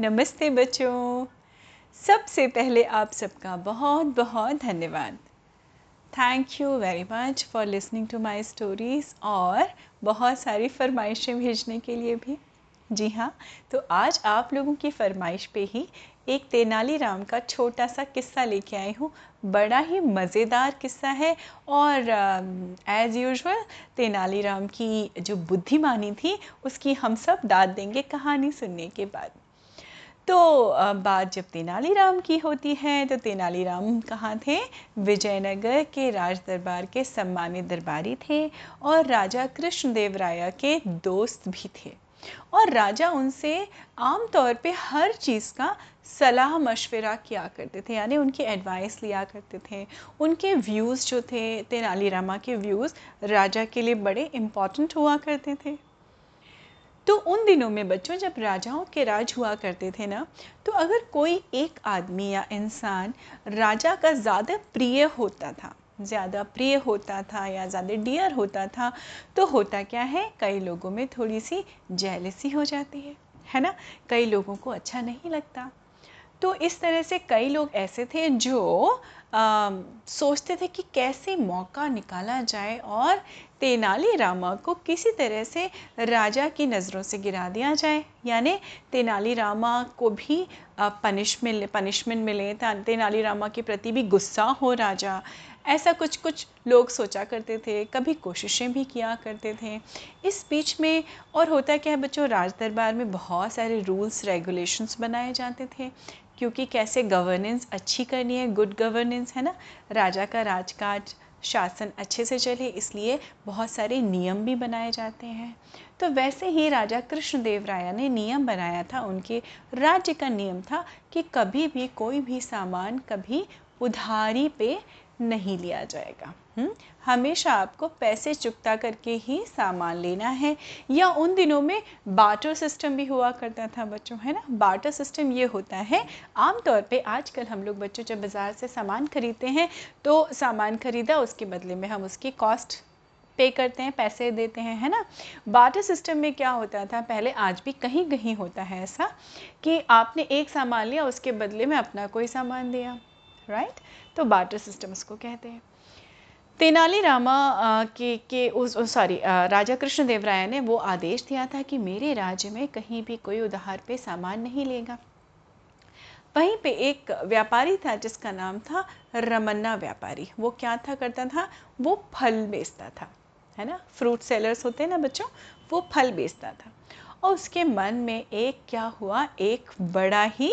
नमस्ते बच्चों। सबसे पहले आप सबका बहुत बहुत धन्यवाद। Thank you very much for listening to my stories और बहुत सारी फरमाइशें भेजने के लिए भी। जी हाँ तो आज आप लोगों की फरमाइश पे ही एक तेनालीराम का छोटा सा किस्सा लेके आई हूँ। बड़ा ही मज़ेदार किस्सा है और एज़ यूजल तेनालीराम की जो बुद्धिमानी थी, उसकी हम सब दाद देंगे कहानी सुनने के बाद। तो बात जब तेनालीराम की होती है तो तेनालीराम कहाँ थे? विजयनगर के राज दरबार के सम्मानित दरबारी थे और राजा कृष्णदेव राय के दोस्त भी थे। और राजा उनसे आम तौर पे हर चीज़ का सलाह मशवरा किया करते थे, यानी उनकी एडवाइस लिया करते थे। उनके व्यूज़ जो थे, तेनालीरामा के व्यूज़ राजा के लिए बड़े इंपॉर्टेंट हुआ करते थे। तो उन दिनों में बच्चों जब राजाओं के राज हुआ करते थे ना तो अगर कोई एक आदमी या इंसान राजा का ज़्यादा प्रिय होता था ज़्यादा प्रिय होता था या ज़्यादा डियर होता था तो होता क्या है? कई लोगों में थोड़ी सी जेलसी हो जाती है है ना? कई लोगों को अच्छा नहीं लगता। तो इस तरह से कई लोग ऐसे थे जो आ, सोचते थे कि कैसे मौका निकाला जाए और तेनालीरामा को किसी तरह से राजा की नज़रों से गिरा दिया जाए। यानी तेनालीरामा को भी पनिश मिले पनिशमेंट मिले तेनालीरामा के प्रति भी गुस्सा हो राजा। ऐसा कुछ कुछ लोग सोचा करते थे, कभी कोशिशें भी किया करते थे। इस बीच में, और होता क्या है बच्चों राज दरबार में बहुत सारे रूल्स रेगुलेशंस बनाए जाते थे, क्योंकि कैसे गवर्नेंस अच्छी करनी है गुड गवर्नेंस है ना? राजा का राजकाज शासन अच्छे से चले, इसलिए बहुत सारे नियम भी बनाए जाते हैं। तो वैसे ही राजा कृष्णदेव राय ने नियम बनाया था, उनके राज्य का नियम था कि कभी भी कोई भी सामान कभी उधारी पे नहीं लिया जाएगा। हुँ? हम्म? हमेशा आपको पैसे चुकता करके ही सामान लेना है या उन दिनों में बाटर सिस्टम भी हुआ करता था बच्चों, है ना बाटर सिस्टम ये होता है, आमतौर पे आजकल हम लोग बच्चों जब बाज़ार से सामान खरीदते हैं तो सामान खरीदा, उसके बदले में हम उसकी कॉस्ट पे करते हैं, पैसे देते हैं, है ना बाटर सिस्टम में क्या होता था, पहले आज भी कहीं कहीं होता है ऐसा कि आपने एक सामान लिया, उसके बदले में अपना कोई सामान दिया राइट तो बाटर सिस्टम उसको कहते हैं तेनालीरामा के के उस सॉरी राजा कृष्णदेव राय ने वो आदेश दिया था कि मेरे राज्य में कहीं भी कोई उधार पे सामान नहीं लेगा। वहीं पे एक व्यापारी था जिसका नाम था रमन्ना व्यापारी। वो क्या था, करता था? वो फल बेचता था, है ना? फ्रूट सेलर्स होते हैं ना बच्चों? वो फल बेचता था। और उसके मन में एक क्या हुआ? एक बड़ा ही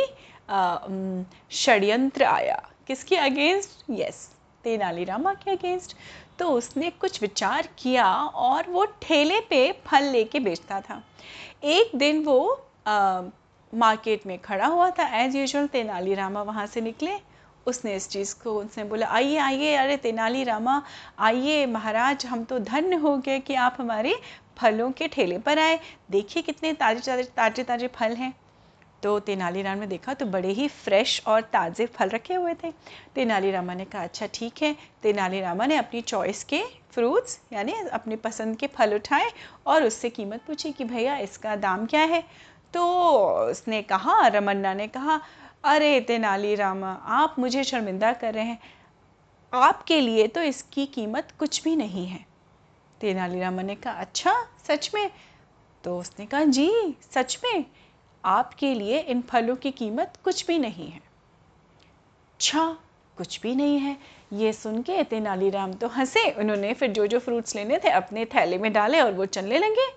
षड्यंत्र आया। किसके अगेंस्ट? यस तेनालीरामा के अगेंस्ट तो उसने कुछ विचार किया और वो ठेले पे फल लेके बेचता था। एक दिन वो आ, मार्केट में खड़ा हुआ था एज यूजल तेनालीरामा वहाँ से निकले। उसने इस चीज़ को उनसे बोला आइए आइए अरे तेनालीरामा आइए महाराज हम तो धन्य हो गए कि आप हमारे फलों के ठेले पर आए। देखिए कितने ताजे ताजे ताजे ताजे फल हैं। तो तेनालीराम ने देखा तो बड़े ही फ्रेश और ताज़े फल रखे हुए थे। तेनालीरामा ने कहा अच्छा ठीक है। तेनालीरामा ने अपनी चॉइस के फ्रूट्स यानी अपने पसंद के फल उठाए और उससे कीमत पूछी कि, भैया, इसका दाम क्या है? तो उसने कहा, रमन्ना ने कहा, अरे तेनालीरामा आप मुझे शर्मिंदा कर रहे हैं। आपके लिए तो इसकी कीमत कुछ भी नहीं है। तेनालीरामा ने कहा अच्छा सच में? तो उसने कहा, जी, सच में। आपके लिए इन फलों की कीमत कुछ भी नहीं है। अच्छा कुछ भी नहीं है। ये सुन के तेनालीराम तो हंसे। उन्होंने फिर जो जो फ्रूट्स लेने थे, अपने थैले में डाले और वो चलने लगे।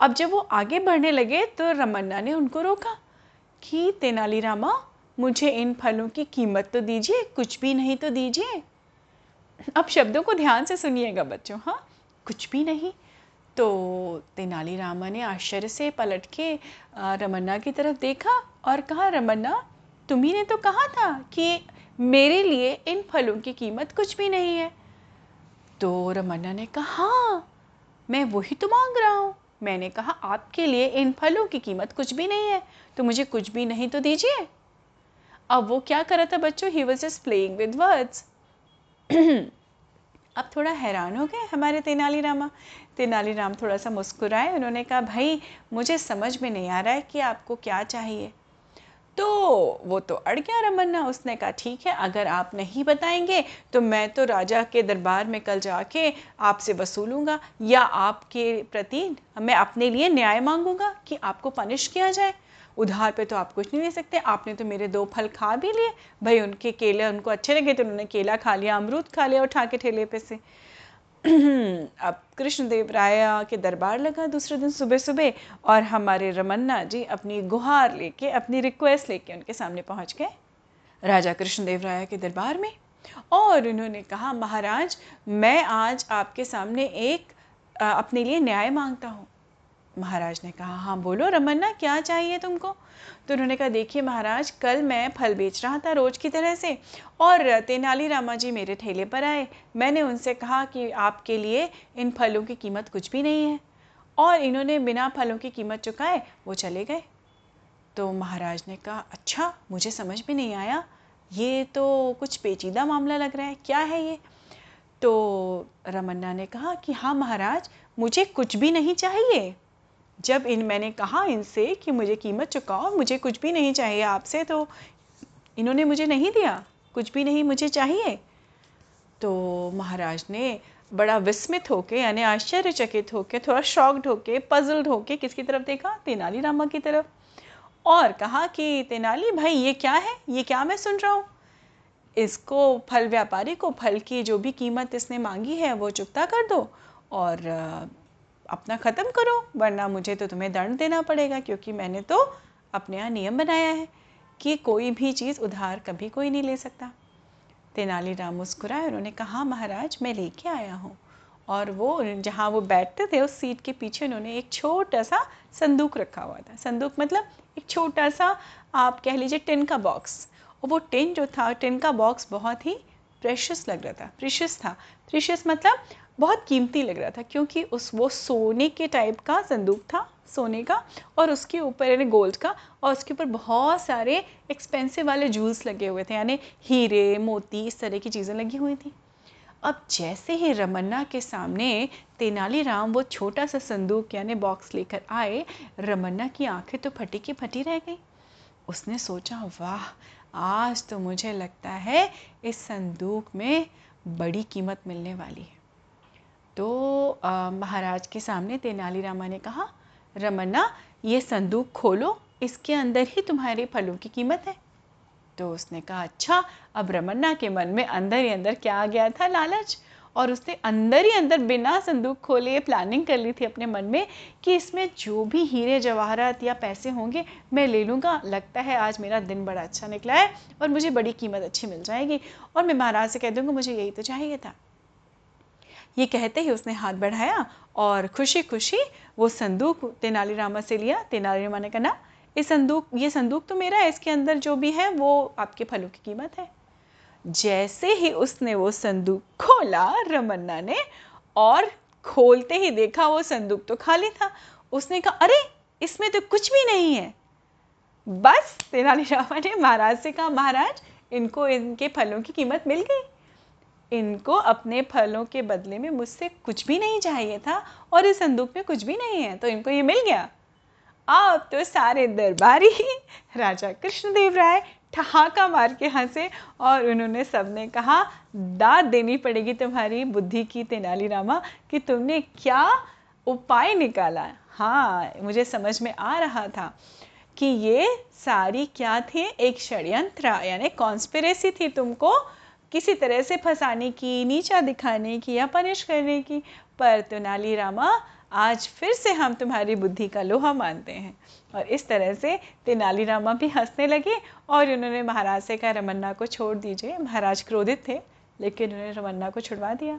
अब जब वो आगे बढ़ने लगे तो रमन्ना ने उनको रोका। कि तेनालीरामा, मुझे इन फलों की कीमत तो दीजिए, कुछ भी नहीं तो दीजिए। अब शब्दों को ध्यान से सुनिएगा बच्चों हाँ? कुछ भी नहीं। तो तेनालीरामा ने आश्चर्य से पलट के रमन्ना की तरफ़ देखा और कहा, रमन्ना, तुम्ही ने तो कहा था कि मेरे लिए इन फलों की कीमत कुछ भी नहीं है? तो रमन्ना ने कहा हाँ मैं वही तो मांग रहा हूँ। मैंने कहा, आपके लिए इन फलों की कीमत कुछ भी नहीं है तो मुझे कुछ भी नहीं तो दीजिए। अब वो क्या कर रहा था बच्चों? He was just playing with words अब थोड़ा हैरान हो गए हमारे तेनालीरामा तेनालीराम थोड़ा सा मुस्कुराए, उन्होंने कहा, भाई, मुझे समझ में नहीं आ रहा है कि आपको क्या चाहिए। तो वो तो अड़ गया रमन्ना, उसने कहा, ठीक है, अगर आप नहीं बताएँगे तो मैं तो राजा के दरबार में कल जाके आपसे वसूलूँगा या आपके प्रति मैं अपने लिए न्याय मांगूँगा कि आपको पनिश किया जाए? उधार पे तो आप कुछ नहीं ले सकते। आपने तो मेरे दो फल खा भी लिए। भाई, उनके केले, उनको अच्छे लगे तो उन्होंने केला खा लिया, अमरूद खा लिया, उठा के ठेले पे से। अब कृष्णदेव राय के दरबार लगा दूसरे दिन सुबह सुबह और हमारे रमन्ना जी अपनी गुहार लेके, अपनी रिक्वेस्ट लेके उनके सामने पहुँच गए राजा कृष्णदेव राय के दरबार में। और उन्होंने कहा, महाराज, मैं आज आपके सामने एक अपने लिए न्याय माँगता हूँ। महाराज ने कहा हाँ बोलो, रमन्ना, क्या चाहिए तुमको? तो उन्होंने कहा, देखिए महाराज, कल मैं फल बेच रहा था रोज की तरह से और तेनाली रामा जी मेरे ठेले पर आए। मैंने उनसे कहा कि आपके लिए इन फलों की कीमत कुछ भी नहीं है और इन्होंने बिना फलों की कीमत चुकाए वो चले गए। तो महाराज ने कहा अच्छा मुझे समझ में नहीं आया। ये तो कुछ पेचीदा मामला लग रहा है, क्या है ये? तो रमन्ना ने कहा कि हाँ महाराज, मुझे कुछ भी नहीं चाहिए। जब इन, मैंने कहा इनसे कि मुझे कीमत चुकाओ, मुझे कुछ भी नहीं चाहिए आपसे तो इन्होंने मुझे नहीं दिया, कुछ भी नहीं मुझे चाहिए। तो महाराज ने बड़ा विस्मित होके, यानी आश्चर्यचकित होके, थोड़ा शॉक्ड होके पजल्ड होके किसकी तरफ़ देखा? तेनाली रामा की तरफ़। और कहा कि, तेनाली भाई, ये क्या है? ये क्या मैं सुन रहा हूँ? इसको, फल व्यापारी को फल की जो भी कीमत इसने मांगी है, वो चुकता कर दो। और अपना ख़त्म करो, वरना मुझे तो तुम्हें दंड देना पड़ेगा, क्योंकि मैंने तो अपने यहाँ नियम बनाया है कि कोई भी चीज़ उधार कभी कोई नहीं ले सकता। तेनालीराम मुस्कुराए, उन्होंने कहा, महाराज, मैं लेके आया हूँ। और वो, जहाँ वो बैठते थे, उस सीट के पीछे उन्होंने एक छोटा सा संदूक रखा हुआ था। संदूक मतलब एक छोटा सा, आप कह लीजिए, टिन का बॉक्स। और वो टिन जो था, टिन का बॉक्स बहुत ही प्रेशस लग रहा था। प्रिशस था। प्रिशस मतलब बहुत कीमती लग रहा था क्योंकि उस वो सोने के टाइप का संदूक था, सोने का और उसके ऊपर यानी गोल्ड का और उसके ऊपर बहुत सारे एक्सपेंसिव वाले जूल्स लगे हुए थे, यानी हीरे, मोती इस तरह की चीज़ें लगी हुई थी। अब जैसे ही रमन्ना के सामने तेनालीराम वो छोटा सा संदूक यानी बॉक्स लेकर आए, रमन्ना की आँखें तो फटी की फटी रह गई। उसने सोचा, वाह आज तो मुझे लगता है इस संदूक में बड़ी कीमत मिलने वाली है। तो महाराज के सामने तेनालीरामा ने कहा, रमन्ना, ये संदूक खोलो, इसके अंदर ही तुम्हारे फलों की कीमत है। तो उसने कहा अच्छा अब रमन्ना के मन में अंदर ही अंदर क्या आ गया था लालच? और उसने अंदर ही अंदर बिना संदूक खोले प्लानिंग कर ली थी अपने मन में कि इसमें जो भी हीरे, जवाहरात या पैसे होंगे, मैं ले लूँगा। लगता है आज मेरा दिन बड़ा अच्छा निकला है और मुझे बड़ी कीमत अच्छी मिल जाएगी। और मैं महाराज से कह दूँगा, मुझे यही तो चाहिए था। ये कहते ही उसने हाथ बढ़ाया और खुशी खुशी वो संदूक तेनालीरामा से लिया। तेनालीरामा ने कहा, ना, ये संदूक ये संदूक तो मेरा है, इसके अंदर जो भी है वो आपके फलों की कीमत है। जैसे ही उसने वो संदूक खोला, रमन्ना ने, और खोलते ही देखा वो संदूक तो खाली था, उसने कहा, अरे, इसमें तो कुछ भी नहीं है। बस तेनालीरामा ने महाराज से कहा, महाराज, इनको, इनके फलों की कीमत मिल गई। इनको अपने फलों के बदले में मुझसे कुछ भी नहीं चाहिए था और इस संदूक में कुछ भी नहीं है तो इनको ये मिल गया। अब तो सारे दरबारी, राजा कृष्णदेव राय ठहाका मार के हंसे और उन्होंने सबने कहा, दाद देनी पड़ेगी तुम्हारी बुद्धि की तेनालीरामा कि तुमने क्या उपाय निकाला? हाँ मुझे समझ में आ रहा था कि ये सारी क्या थी? एक षड्यंत्र, यानी कॉन्स्पिरेसी थी तुमको किसी तरह से फंसाने की, नीचा दिखाने की या पनिश करने की। पर तेनाली रामा आज फिर से हम तुम्हारी बुद्धि का लोहा मानते हैं। और इस तरह से तेनालीरामा भी हंसने लगे और उन्होंने महाराज से कहा, रमन्ना को छोड़ दीजिए। महाराज क्रोधित थे, लेकिन उन्होंने रमन्ना को छुड़वा दिया।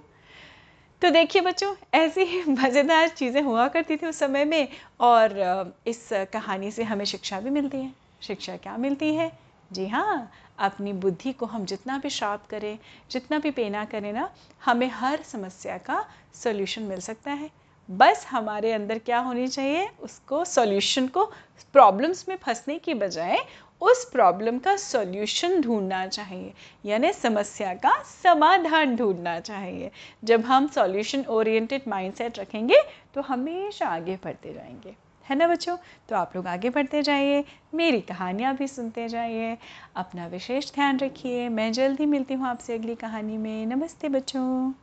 तो देखिए बच्चों, ऐसी मज़ेदार चीज़ें हुआ करती थी उस समय में और इस कहानी से हमें शिक्षा भी मिलती है। शिक्षा क्या मिलती है? जी हाँ अपनी बुद्धि को हम जितना भी शार्प करें, जितना भी पेना करें ना, हमें हर समस्या का सोल्यूशन मिल सकता है। बस हमारे अंदर क्या होनी चाहिए? उसको सॉल्यूशन को प्रॉब्लम्स में फंसने की बजाय उस प्रॉब्लम का सॉल्यूशन ढूंढना चाहिए। यानी समस्या का समाधान ढूंढना चाहिए। जब हम सॉल्यूशन ओरिएंटेड माइंडसेट रखेंगे तो हमेशा आगे बढ़ते जाएँगे। है ना बच्चों? तो आप लोग आगे बढ़ते जाइए, मेरी कहानियाँ भी सुनते जाइए, अपना विशेष ध्यान रखिए। मैं जल्दी मिलती हूँ आपसे अगली कहानी में। नमस्ते बच्चों।